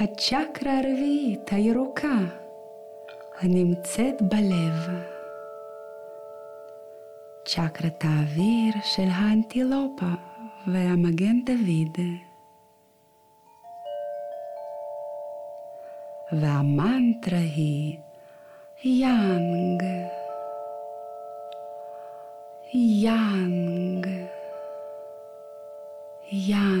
הצ'קרה הרביעית הירוקה הנמצאת בלב. צ'קרת האוויר של האנטילופה והמגן דוד. והמנטרה היא יאנג, יאנג, יאנג.